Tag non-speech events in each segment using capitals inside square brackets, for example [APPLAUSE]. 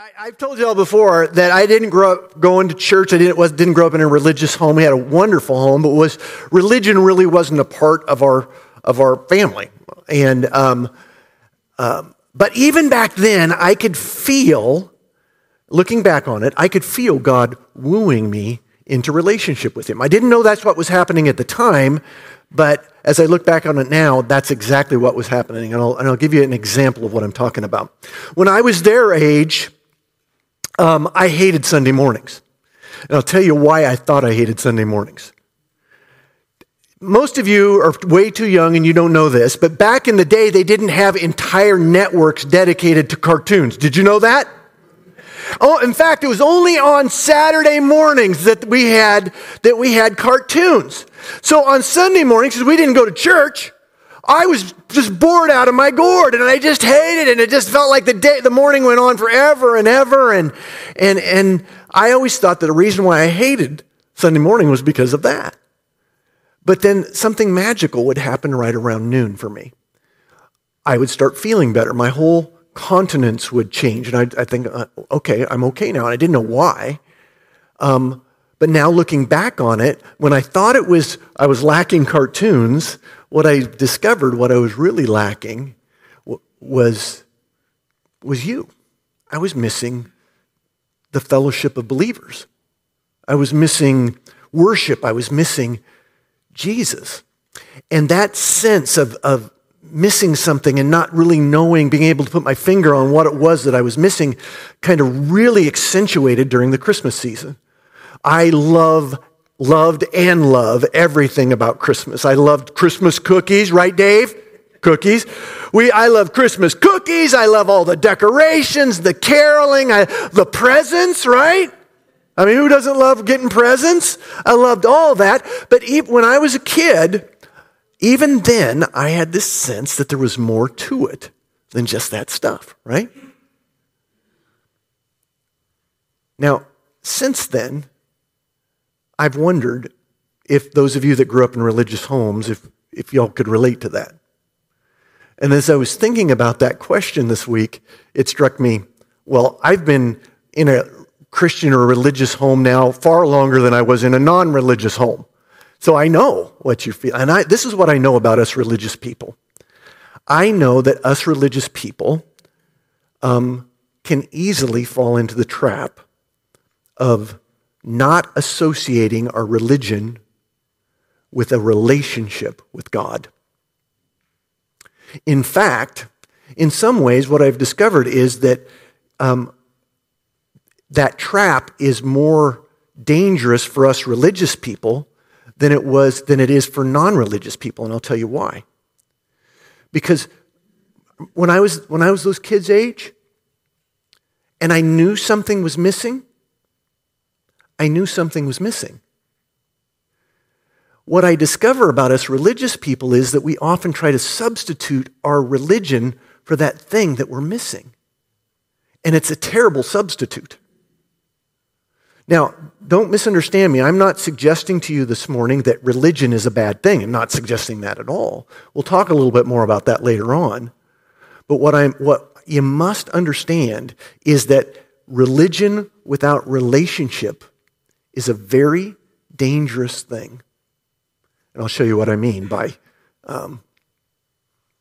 I, have told you all before that I didn't grow up going to church. I didn't, was, didn't grow up in a religious home. We had a wonderful home, but was religion really wasn't a part of our of our family. And um, um, but even back then, I could feel, looking back on it, I could feel God wooing me into relationship with Him. I didn't know that's what was happening at the time, but as I look back on it now, that's exactly what was happening. And I'll, and I'll give you an example of what I'm talking about. When I was their age, um, I hated Sunday mornings. And I'll tell you why I thought I hated Sunday mornings. Most of you are way too young and you don't know this, but back in the day, they didn't have entire networks dedicated to cartoons. Did you know that? Oh, in fact, it was only on Saturday mornings that we had, that we had cartoons. So on Sunday mornings, because we didn't go to church, I was just bored out of my gourd and I just hated it. And it just felt like the day, the morning went on forever and ever. And, and, and I always thought that the reason why I hated Sunday morning was because of that. But then something magical would happen right around noon for me. I would start feeling better. My whole continence would change. And I, I think, uh, okay, I'm okay now. And I didn't know why. Um, but now looking back on it, when I thought it was, I was lacking cartoons, what I discovered, what I was really lacking was, was you. I was missing the fellowship of believers. I was missing worship. I was missing Jesus. And that sense of, of missing something and not really knowing, being able to put my finger on what it was that I was missing, kind of really accentuated during the Christmas season. I love, loved and love everything about Christmas. I loved Christmas cookies, right, Dave? Cookies. We, I love Christmas cookies. I love all the decorations, the caroling, I, the presents, right? I mean, who doesn't love getting presents? I loved all that. But even, when I was a kid, even then, I had this sense that there was more to it than just that stuff, right? Now, since then, I've wondered if those of you that grew up in religious homes, if, if y'all could relate to that. And as I was thinking about that question this week, it struck me well, I've been in a Christian or religious home now far longer than I was in a non religious home. So I know what you feel. And I, this is what I know about us religious people. I know that us religious people um, can easily fall into the trap of not associating our religion with a relationship with God. In fact, in some ways, what I've discovered is that um, that trap is more dangerous for us religious people than it was than it is for non-religious people and I'll tell you why. Because when I was when I was those kids age and I knew something was missing, I knew something was missing. What I discover about us religious people is that we often try to substitute our religion for that thing that we're missing. And it's a terrible substitute. Now, don't misunderstand me. I'm not suggesting to you this morning that religion is a bad thing. I'm not suggesting that at all. We'll talk a little bit more about that later on. But what, I'm, what you must understand is that religion without relationship is a very dangerous thing. And I'll show you what I mean by um,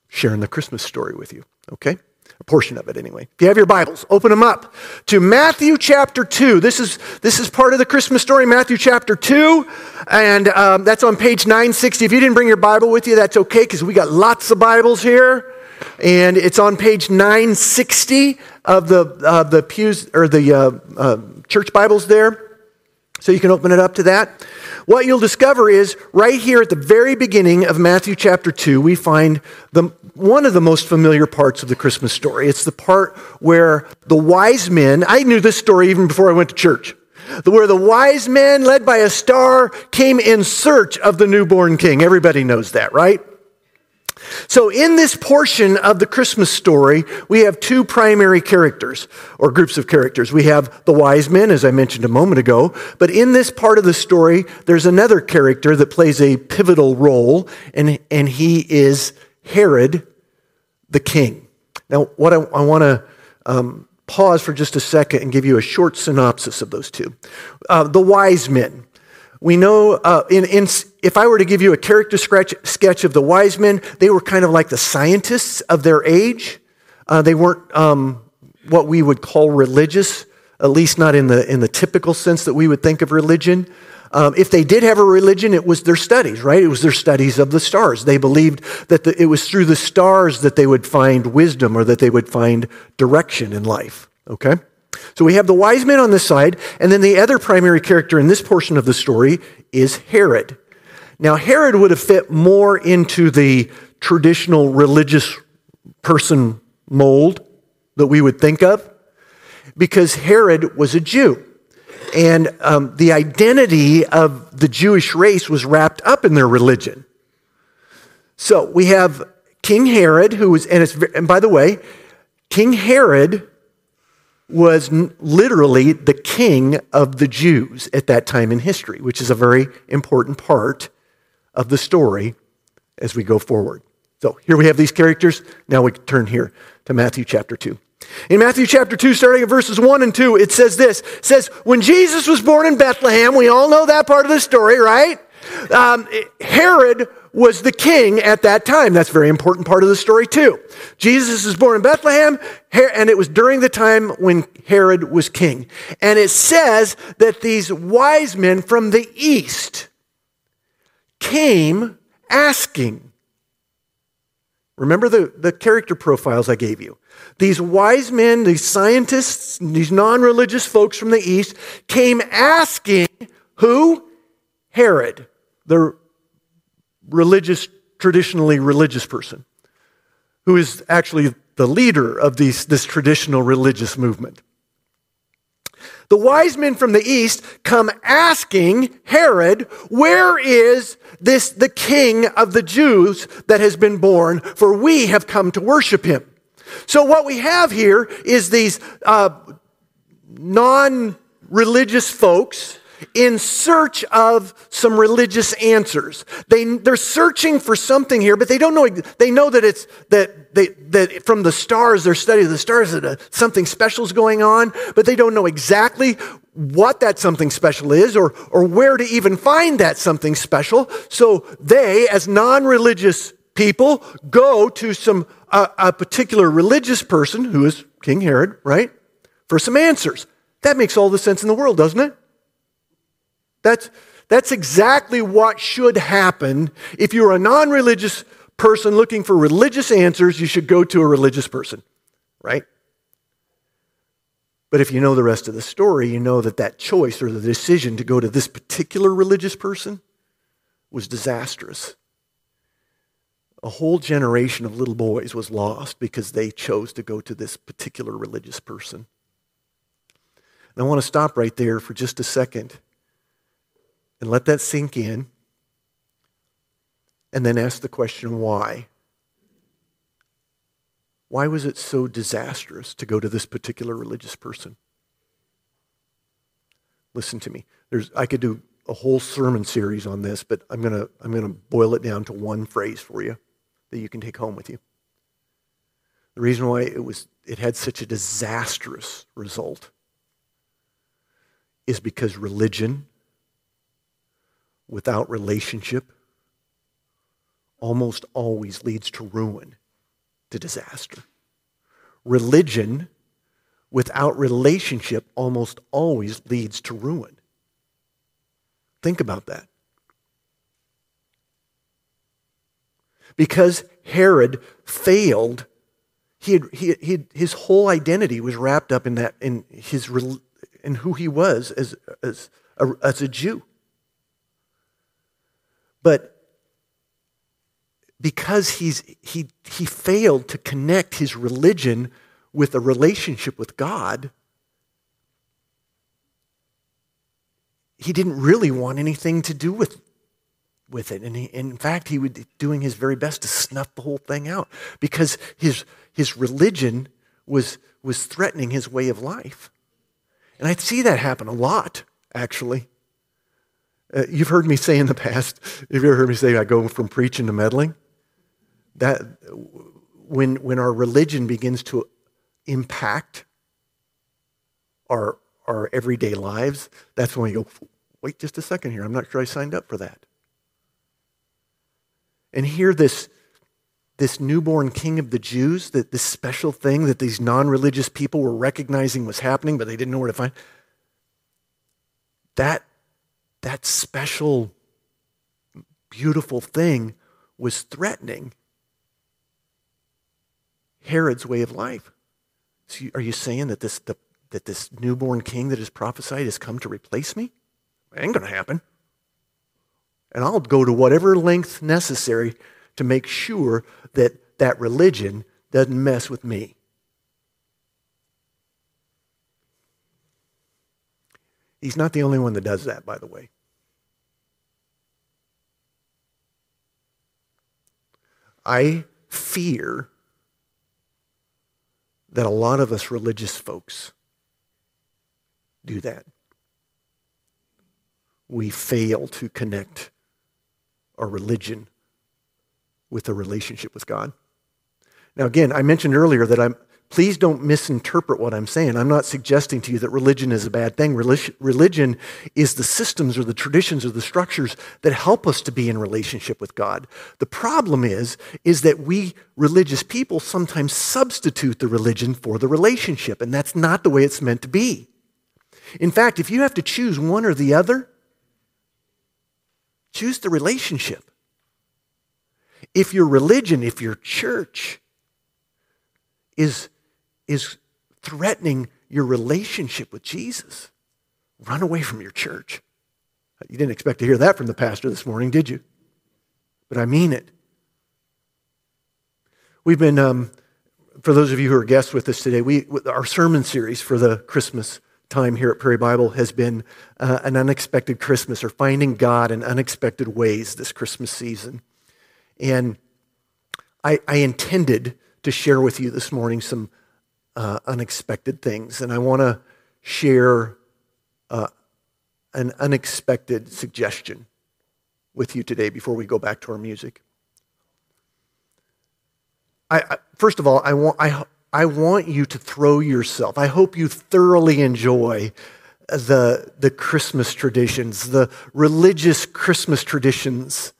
sharing the Christmas story with you, okay? a portion of it anyway. If you have your Bibles, open them up to Matthew chapter 2. This is, this is part of the Christmas story, Matthew chapter 2, and um, that's on page 960. If you didn't bring your Bible with you, that's okay because we got lots of Bibles here. And it's on page 960 of the, uh, the pews or the uh, uh, church Bibles there. So you can open it up to that. What you'll discover is right here at the very beginning of Matthew chapter 2, we find the, one of the most familiar parts of the Christmas story. It's the part where the wise men, I knew this story even before I went to church, where the wise men, led by a star, came in search of the newborn king. Everybody knows that, right? So, in this portion of the Christmas story, we have two primary characters or groups of characters. We have the wise men, as I mentioned a moment ago, but in this part of the story, there's another character that plays a pivotal role, and, and he is Herod the king. Now, what I, I want to um, pause for just a second and give you a short synopsis of those two. Uh, the wise men. We know, uh, in, in, if I were to give you a character sketch, sketch of the wise men, they were kind of like the scientists of their age. Uh, they weren't um, what we would call religious, at least not in the, in the typical sense that we would think of religion. Um, if they did have a religion, it was their studies, right? It was their studies of the stars. They believed that the, it was through the stars that they would find wisdom or that they would find direction in life, okay? So we have the wise men on this side, and then the other primary character in this portion of the story is Herod. Now, Herod would have fit more into the traditional religious person mold that we would think of because Herod was a Jew. And um, the identity of the Jewish race was wrapped up in their religion. So we have King Herod, who was, and, it's, and by the way, King Herod was literally the king of the Jews at that time in history, which is a very important part of the story as we go forward. So here we have these characters. Now we turn here to Matthew chapter 2. In Matthew chapter 2, starting at verses 1 and 2, it says this. It says, when Jesus was born in Bethlehem, we all know that part of the story, right? Um, Herod was the king at that time. That's a very important part of the story, too. Jesus is born in Bethlehem, and it was during the time when Herod was king. And it says that these wise men from the east came asking. Remember the, the character profiles I gave you. These wise men, these scientists, these non religious folks from the East came asking who? Herod, the religious, traditionally religious person, who is actually the leader of these, this traditional religious movement. The wise men from the east come asking Herod, where is this, the king of the Jews that has been born? For we have come to worship him. So what we have here is these uh, non-religious folks in search of some religious answers. They, they're searching for something here, but they don't know, they know that it's, that, they, that from the stars, their study of the stars, that uh, something special is going on, but they don't know exactly what that something special is or, or where to even find that something special. So they, as non-religious people, go to some a, a particular religious person, who is King Herod, right, for some answers. That makes all the sense in the world, doesn't it? That's, that's exactly what should happen. If you're a non religious person looking for religious answers, you should go to a religious person, right? But if you know the rest of the story, you know that that choice or the decision to go to this particular religious person was disastrous a whole generation of little boys was lost because they chose to go to this particular religious person. And I want to stop right there for just a second and let that sink in and then ask the question why? Why was it so disastrous to go to this particular religious person? Listen to me. There's, I could do a whole sermon series on this, but I'm going to I'm going to boil it down to one phrase for you that you can take home with you. The reason why it, was, it had such a disastrous result is because religion without relationship almost always leads to ruin, to disaster. Religion without relationship almost always leads to ruin. Think about that. because Herod failed. He had, he, he his whole identity was wrapped up in that, in his, in who he was as, as, a, as a Jew. But because he's, he, he failed to connect his religion with a relationship with God, he didn't really want anything to do with with it. And he, in fact, he was doing his very best to snuff the whole thing out because his, his religion was, was threatening his way of life. And I see that happen a lot, actually. Uh, you've heard me say in the past, [LAUGHS] have you ever heard me say I go from preaching to meddling? That when, when our religion begins to impact our, our everyday lives, that's when we go, wait just a second here. I'm not sure I signed up for that. And here, this, this newborn king of the Jews, that this special thing that these non religious people were recognizing was happening, but they didn't know where to find, that, that special, beautiful thing was threatening Herod's way of life. So are you saying that this, the, that this newborn king that is prophesied has come to replace me? It ain't going to happen. And I'll go to whatever length necessary to make sure that that religion doesn't mess with me. He's not the only one that does that, by the way. I fear that a lot of us religious folks do that. We fail to connect our religion with a relationship with God. Now, again, I mentioned earlier that I'm, please don't misinterpret what I'm saying. I'm not suggesting to you that religion is a bad thing. Religion is the systems or the traditions or the structures that help us to be in relationship with God. The problem is, is that we religious people sometimes substitute the religion for the relationship, and that's not the way it's meant to be. In fact, if you have to choose one or the other, choose the relationship. If your religion, if your church is is threatening your relationship with Jesus. Run away from your church. You didn't expect to hear that from the pastor this morning, did you? But I mean it. We've been, um, for those of you who are guests with us today, we, our sermon series for the Christmas time here at Prairie Bible has been uh, an unexpected Christmas or finding God in unexpected ways this Christmas season. And I, I intended to share with you this morning some uh, unexpected things. And I want to share uh, an unexpected suggestion with you today before we go back to our music. I, I, first of all, I want, I, I want you to throw yourself. I hope you thoroughly enjoy the, the Christmas traditions, the religious Christmas traditions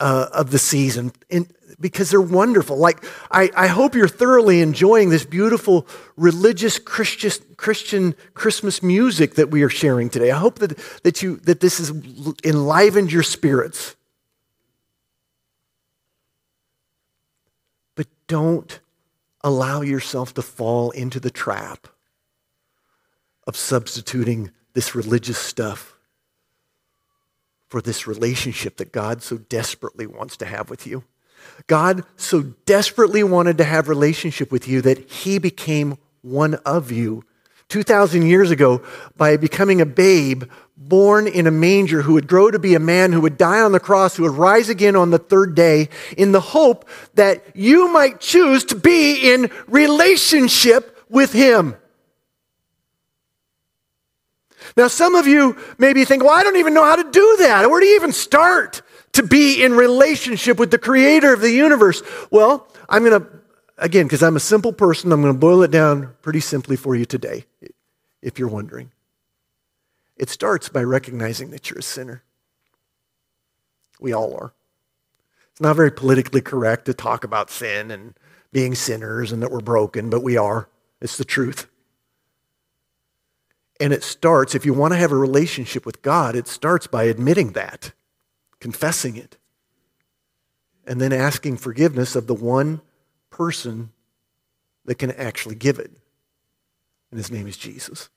uh, of the season. Because they're wonderful. Like, I, I hope you're thoroughly enjoying this beautiful religious Christian, Christian Christmas music that we are sharing today. I hope that, that, you, that this has enlivened your spirits. But don't allow yourself to fall into the trap of substituting this religious stuff for this relationship that God so desperately wants to have with you. God so desperately wanted to have relationship with you that he became one of you 2,000 years ago by becoming a babe born in a manger who would grow to be a man who would die on the cross, who would rise again on the third day in the hope that you might choose to be in relationship with him. Now, some of you maybe think, well, I don't even know how to do that. Where do you even start? to be in relationship with the creator of the universe? Well, I'm going to, again, because I'm a simple person, I'm going to boil it down pretty simply for you today, if you're wondering. It starts by recognizing that you're a sinner. We all are. It's not very politically correct to talk about sin and being sinners and that we're broken, but we are. It's the truth. And it starts, if you want to have a relationship with God, it starts by admitting that confessing it, and then asking forgiveness of the one person that can actually give it. And his name is Jesus.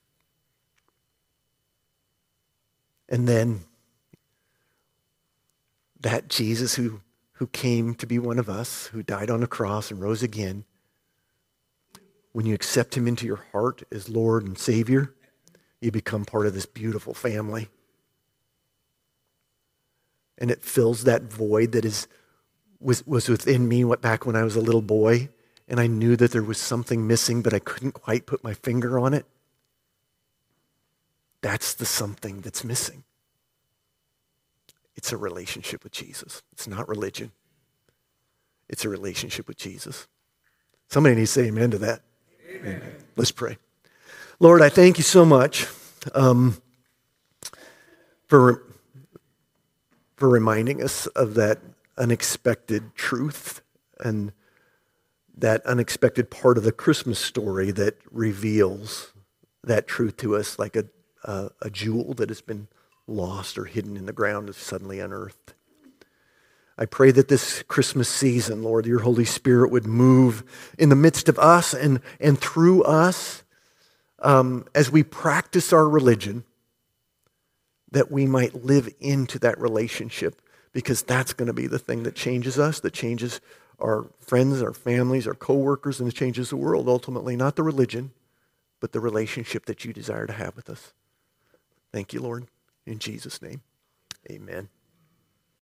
And then that Jesus who, who came to be one of us, who died on a cross and rose again, when you accept him into your heart as Lord and Savior, you become part of this beautiful family and it fills that void that is, was, was within me back when I was a little boy, and I knew that there was something missing, but I couldn't quite put my finger on it. That's the something that's missing. It's a relationship with Jesus. It's not religion. It's a relationship with Jesus. Somebody needs to say amen to that. Amen. Let's pray. Lord, I thank you so much um, for, for reminding us of that unexpected truth and that unexpected part of the Christmas story that reveals that truth to us like a, a, a jewel that has been lost or hidden in the ground is suddenly unearthed. I pray that this Christmas season, Lord, your Holy Spirit would move in the midst of us and, and through us um, as we practice our religion, that we might live into that relationship because that's going to be the thing that changes us, that changes our friends, our families, our coworkers, and it changes the world ultimately, not the religion, but the relationship that you desire to have with us. Thank you, Lord. In Jesus' name, amen.